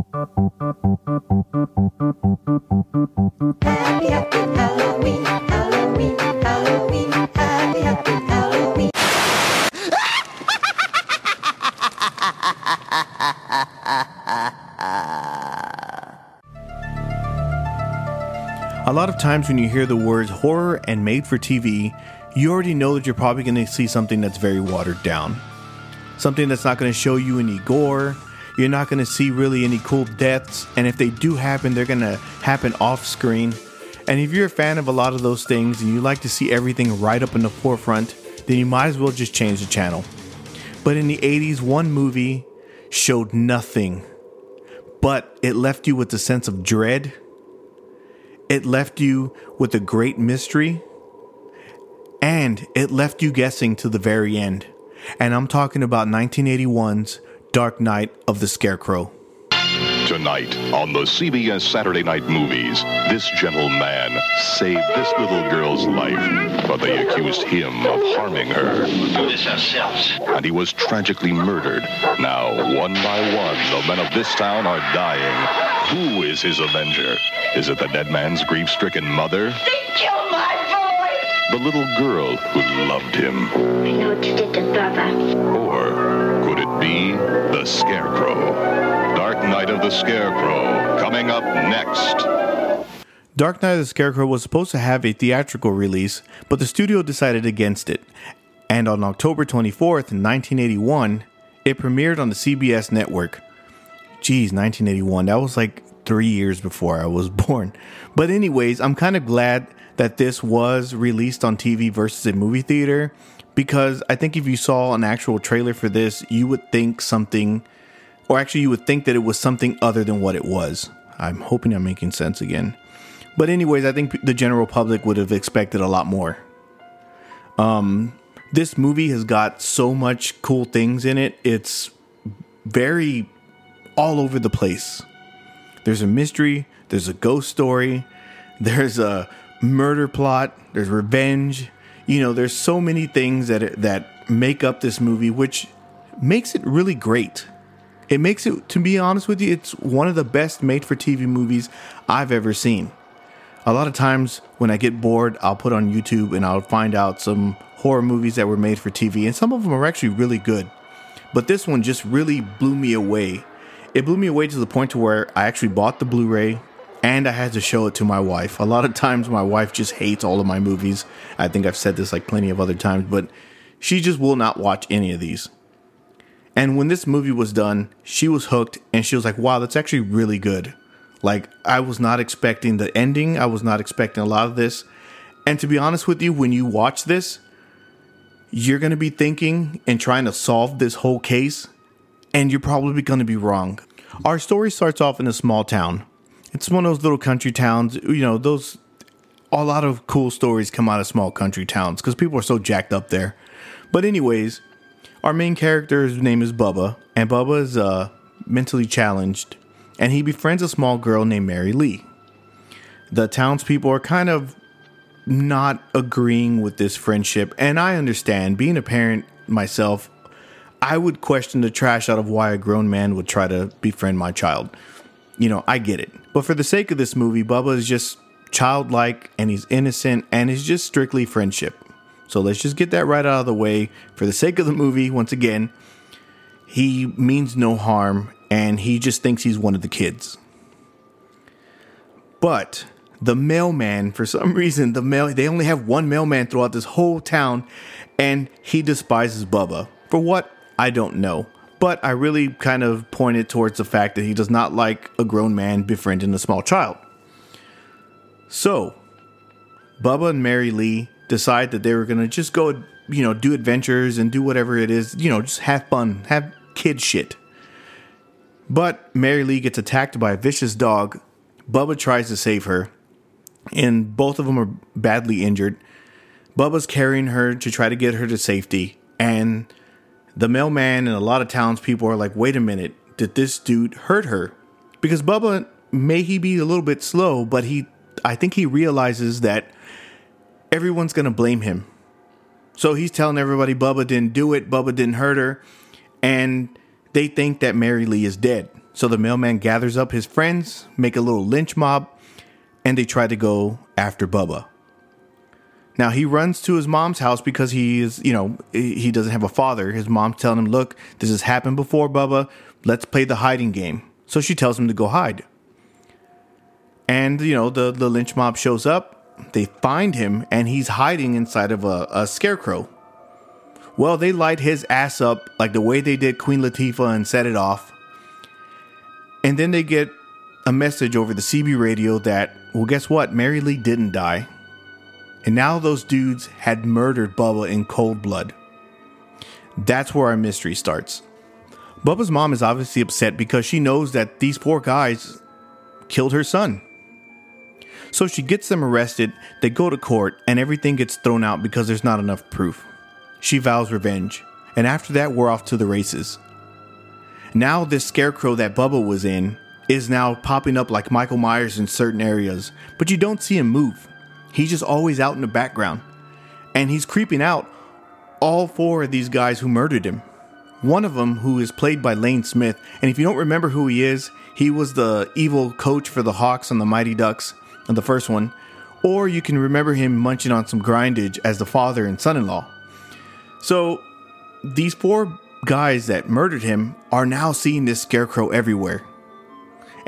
Happy, Halloween, Halloween, Halloween, happy Halloween. A lot of times when you hear the words horror and made for TV, you already know that you're probably going to see something that's very watered down. Something that's not going to show you any gore. You're not going to see really any cool deaths. And if they do happen, they're going to happen off screen. And if you're a fan of a lot of those things and you like to see everything right up in the forefront, then you might as well just change the channel. But in the 80s, one movie showed nothing, but it left you with a sense of dread it left you with a great mystery and it left you guessing to the very end. And I'm talking about 1981's Dark Night of the Scarecrow. Tonight on the CBS Saturday Night Movies, this gentleman saved this little girl's life, but they accused him of harming her. do this ourselves. And he was tragically murdered. Now, one by one, the men of this town are dying. Who is his avenger? Is it the dead man's grief-stricken mother? They killed my boy! The little girl who loved him? I know what you did to Baba. Or could it be the Scarecrow? Dark Night of the Scarecrow, coming up next. Dark Night of the Scarecrow was supposed to have a theatrical release, but the studio decided against it. And on October 24th, 1981, it premiered on the CBS network. Geez, 1981. That was like three years before I was born. But, anyways, I'm kind of glad that this was released on TV versus a movie theater because I think if you saw an actual trailer for this, you would think something, or actually, you would think that it was something other than what it was. I'm hoping I'm making sense again. But, anyways, I think the general public would have expected a lot more. Um, this movie has got so much cool things in it. It's very all over the place. There's a mystery, there's a ghost story, there's a murder plot, there's revenge. You know, there's so many things that that make up this movie which makes it really great. It makes it to be honest with you, it's one of the best made for TV movies I've ever seen. A lot of times when I get bored, I'll put on YouTube and I'll find out some horror movies that were made for TV and some of them are actually really good. But this one just really blew me away it blew me away to the point to where I actually bought the Blu-ray and I had to show it to my wife. A lot of times my wife just hates all of my movies. I think I've said this like plenty of other times, but she just will not watch any of these. And when this movie was done, she was hooked and she was like, "Wow, that's actually really good." Like I was not expecting the ending. I was not expecting a lot of this. And to be honest with you, when you watch this, you're going to be thinking and trying to solve this whole case and you're probably going to be wrong. Our story starts off in a small town. It's one of those little country towns, you know, those a lot of cool stories come out of small country towns because people are so jacked up there. But anyways, our main character's name is Bubba, and Bubba is uh, mentally challenged, and he befriends a small girl named Mary Lee. The townspeople are kind of not agreeing with this friendship, and I understand. Being a parent myself, I would question the trash out of why a grown man would try to befriend my child. You know, I get it. But for the sake of this movie, Bubba is just childlike and he's innocent and it's just strictly friendship. So let's just get that right out of the way. For the sake of the movie, once again, he means no harm and he just thinks he's one of the kids. But the mailman, for some reason, the mail they only have one mailman throughout this whole town, and he despises Bubba. For what? I don't know. But I really kind of pointed towards the fact that he does not like a grown man befriending a small child. So, Bubba and Mary Lee decide that they were going to just go, you know, do adventures and do whatever it is, you know, just have fun, have kid shit. But Mary Lee gets attacked by a vicious dog. Bubba tries to save her, and both of them are badly injured. Bubba's carrying her to try to get her to safety, and the mailman and a lot of townspeople are like, wait a minute, did this dude hurt her? Because Bubba, may he be a little bit slow, but he, I think he realizes that everyone's to blame him. So he's telling everybody Bubba didn't do it, Bubba didn't hurt her, and they think that Mary Lee is dead. So the mailman gathers up his friends, make a little lynch mob, and they try to go after Bubba. Now he runs to his mom's house because he is, you know, he doesn't have a father. His mom's telling him, "Look, this has happened before, Bubba. Let's play the hiding game." So she tells him to go hide. And you know, the the lynch mob shows up. They find him, and he's hiding inside of a, a scarecrow. Well, they light his ass up like the way they did Queen Latifah and set it off. And then they get a message over the CB radio that, well, guess what? Mary Lee didn't die. And now those dudes had murdered Bubba in cold blood. That's where our mystery starts. Bubba's mom is obviously upset because she knows that these poor guys killed her son. So she gets them arrested, they go to court, and everything gets thrown out because there's not enough proof. She vows revenge, and after that, we're off to the races. Now, this scarecrow that Bubba was in is now popping up like Michael Myers in certain areas, but you don't see him move. He's just always out in the background. And he's creeping out all four of these guys who murdered him. One of them, who is played by Lane Smith, and if you don't remember who he is, he was the evil coach for the Hawks on the Mighty Ducks on the first one. Or you can remember him munching on some grindage as the father and son in law. So these four guys that murdered him are now seeing this scarecrow everywhere.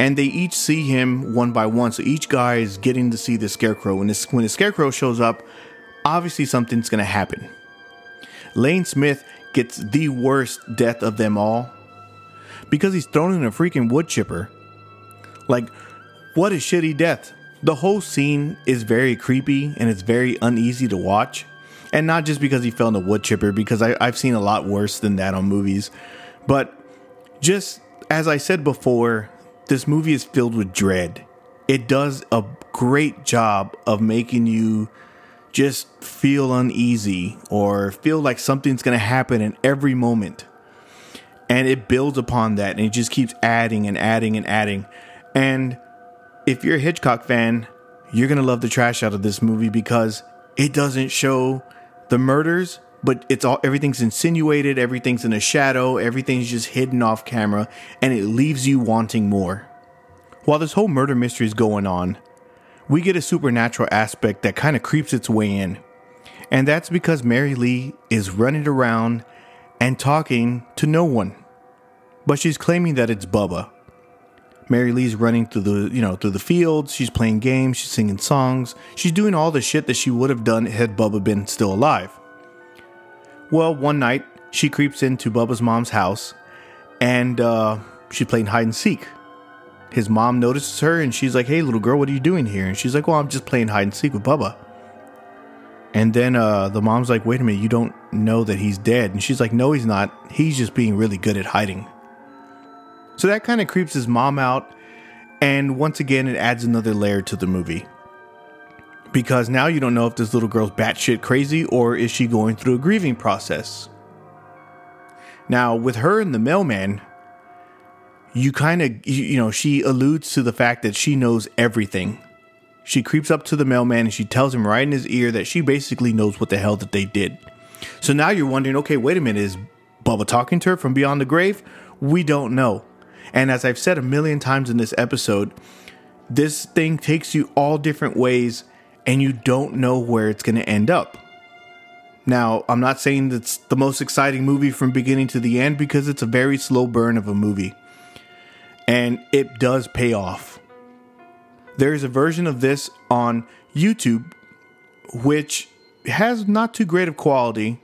And they each see him one by one. So each guy is getting to see the scarecrow. When this when the scarecrow shows up, obviously something's gonna happen. Lane Smith gets the worst death of them all because he's thrown in a freaking wood chipper. Like, what a shitty death. The whole scene is very creepy and it's very uneasy to watch. And not just because he fell in a wood chipper, because I, I've seen a lot worse than that on movies. But just as I said before, this movie is filled with dread. It does a great job of making you just feel uneasy or feel like something's going to happen in every moment. And it builds upon that and it just keeps adding and adding and adding. And if you're a Hitchcock fan, you're going to love the trash out of this movie because it doesn't show the murders, but it's all everything's insinuated, everything's in a shadow, everything's just hidden off camera, and it leaves you wanting more. While this whole murder mystery is going on, we get a supernatural aspect that kind of creeps its way in. And that's because Mary Lee is running around and talking to no one. But she's claiming that it's Bubba. Mary Lee's running through the, you know, through the fields, she's playing games, she's singing songs, she's doing all the shit that she would have done had Bubba been still alive. Well, one night she creeps into Bubba's mom's house and uh, she's playing hide and seek. His mom notices her and she's like, Hey, little girl, what are you doing here? And she's like, Well, I'm just playing hide and seek with Bubba. And then uh, the mom's like, Wait a minute, you don't know that he's dead. And she's like, No, he's not. He's just being really good at hiding. So that kind of creeps his mom out. And once again, it adds another layer to the movie. Because now you don't know if this little girl's batshit crazy or is she going through a grieving process. Now, with her and the mailman, you kind of, you, know, she alludes to the fact that she knows everything. She creeps up to the mailman and she tells him right in his ear that she basically knows what the hell that they did. So now you're wondering, okay, wait a minute, is Bubba talking to her from beyond the grave? We don't know. And as I've said a million times in this episode, this thing takes you all different ways and you don't know where it's going to end up. Now, I'm not saying that's the most exciting movie from beginning to the end because it's a very slow burn of a movie. And it does pay off. There's a version of this on YouTube which has not too great of quality,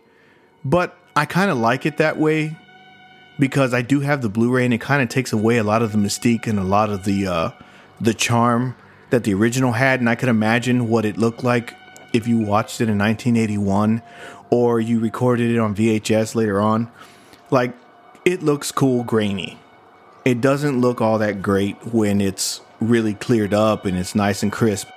but I kind of like it that way because I do have the Blu-ray and it kind of takes away a lot of the mystique and a lot of the uh, the charm that the original had, and I could imagine what it looked like if you watched it in 1981 or you recorded it on VHS later on. Like it looks cool, grainy. It doesn't look all that great when it's really cleared up and it's nice and crisp.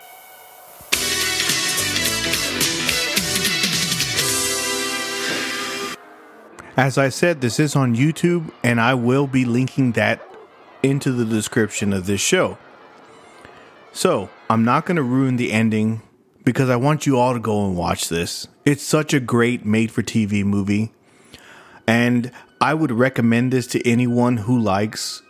As I said, this is on YouTube, and I will be linking that into the description of this show. So, I'm not going to ruin the ending because I want you all to go and watch this. It's such a great made for TV movie. And I would recommend this to anyone who likes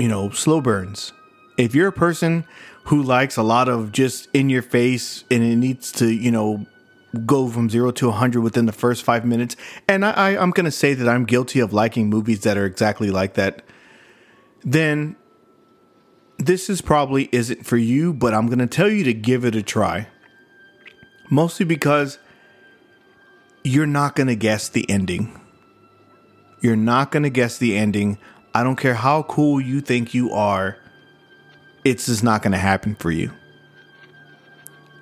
you know, slow burns. If you're a person who likes a lot of just in your face and it needs to, you know, go from zero to 100 within the first five minutes, and I, I, I'm going to say that I'm guilty of liking movies that are exactly like that, then this is probably isn't for you, but I'm going to tell you to give it a try. Mostly because you're not going to guess the ending. You're not going to guess the ending. I don't care how cool you think you are. It's just not going to happen for you.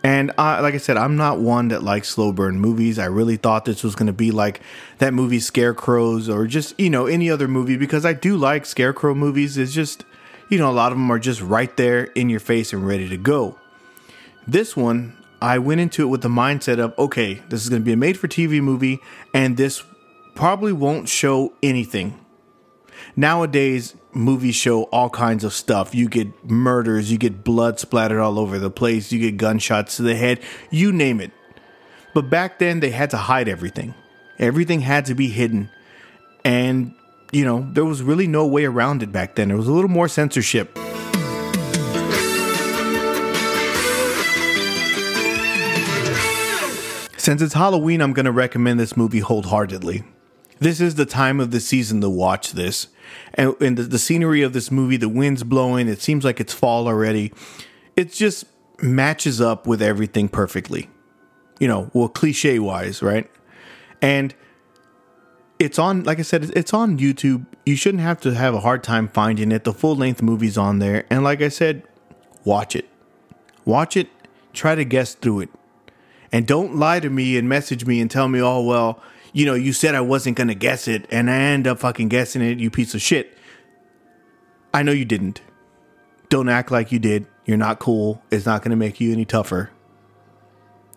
And I, like I said, I'm not one that likes slow burn movies. I really thought this was going to be like that movie Scarecrows or just, you know, any other movie because I do like Scarecrow movies. It's just, you know, a lot of them are just right there in your face and ready to go. This one, I went into it with the mindset of, okay, this is going to be a made for TV movie and this probably won't show anything. Nowadays, movies show all kinds of stuff. You get murders, you get blood splattered all over the place, you get gunshots to the head, you name it. But back then, they had to hide everything. Everything had to be hidden. And, you know, there was really no way around it back then. There was a little more censorship. Since it's Halloween, I'm going to recommend this movie wholeheartedly. This is the time of the season to watch this. And, and the, the scenery of this movie, the wind's blowing, it seems like it's fall already. It just matches up with everything perfectly. You know, well, cliche wise, right? And it's on, like I said, it's on YouTube. You shouldn't have to have a hard time finding it. The full length movie's on there. And like I said, watch it. Watch it. Try to guess through it. And don't lie to me and message me and tell me, oh, well, you know, you said I wasn't going to guess it and I end up fucking guessing it, you piece of shit. I know you didn't. Don't act like you did. You're not cool. It's not going to make you any tougher.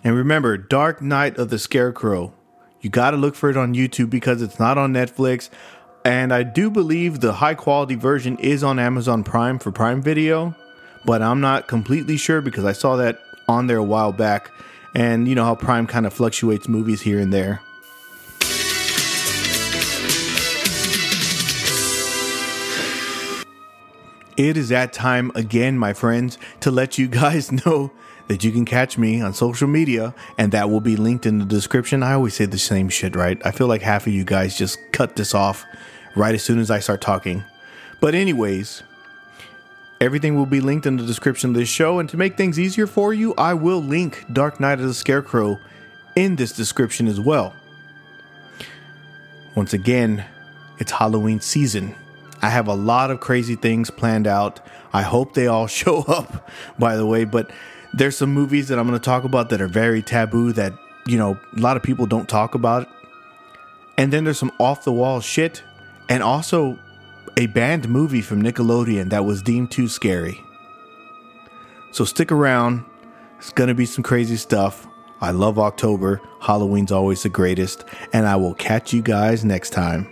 And remember, Dark night of the Scarecrow. You got to look for it on YouTube because it's not on Netflix. And I do believe the high quality version is on Amazon Prime for Prime Video, but I'm not completely sure because I saw that on there a while back. And you know how Prime kind of fluctuates movies here and there. It is that time again, my friends, to let you guys know that you can catch me on social media, and that will be linked in the description. I always say the same shit, right? I feel like half of you guys just cut this off right as soon as I start talking. But, anyways, everything will be linked in the description of this show, and to make things easier for you, I will link Dark Night of the Scarecrow in this description as well. Once again, it's Halloween season. I have a lot of crazy things planned out. I hope they all show up, by the way, but there's some movies that I'm going to talk about that are very taboo that, you know, a lot of people don't talk about. And then there's some off the wall shit and also a banned movie from Nickelodeon that was deemed too scary. So stick around. It's going to be some crazy stuff. I love October. Halloween's always the greatest. And I will catch you guys next time.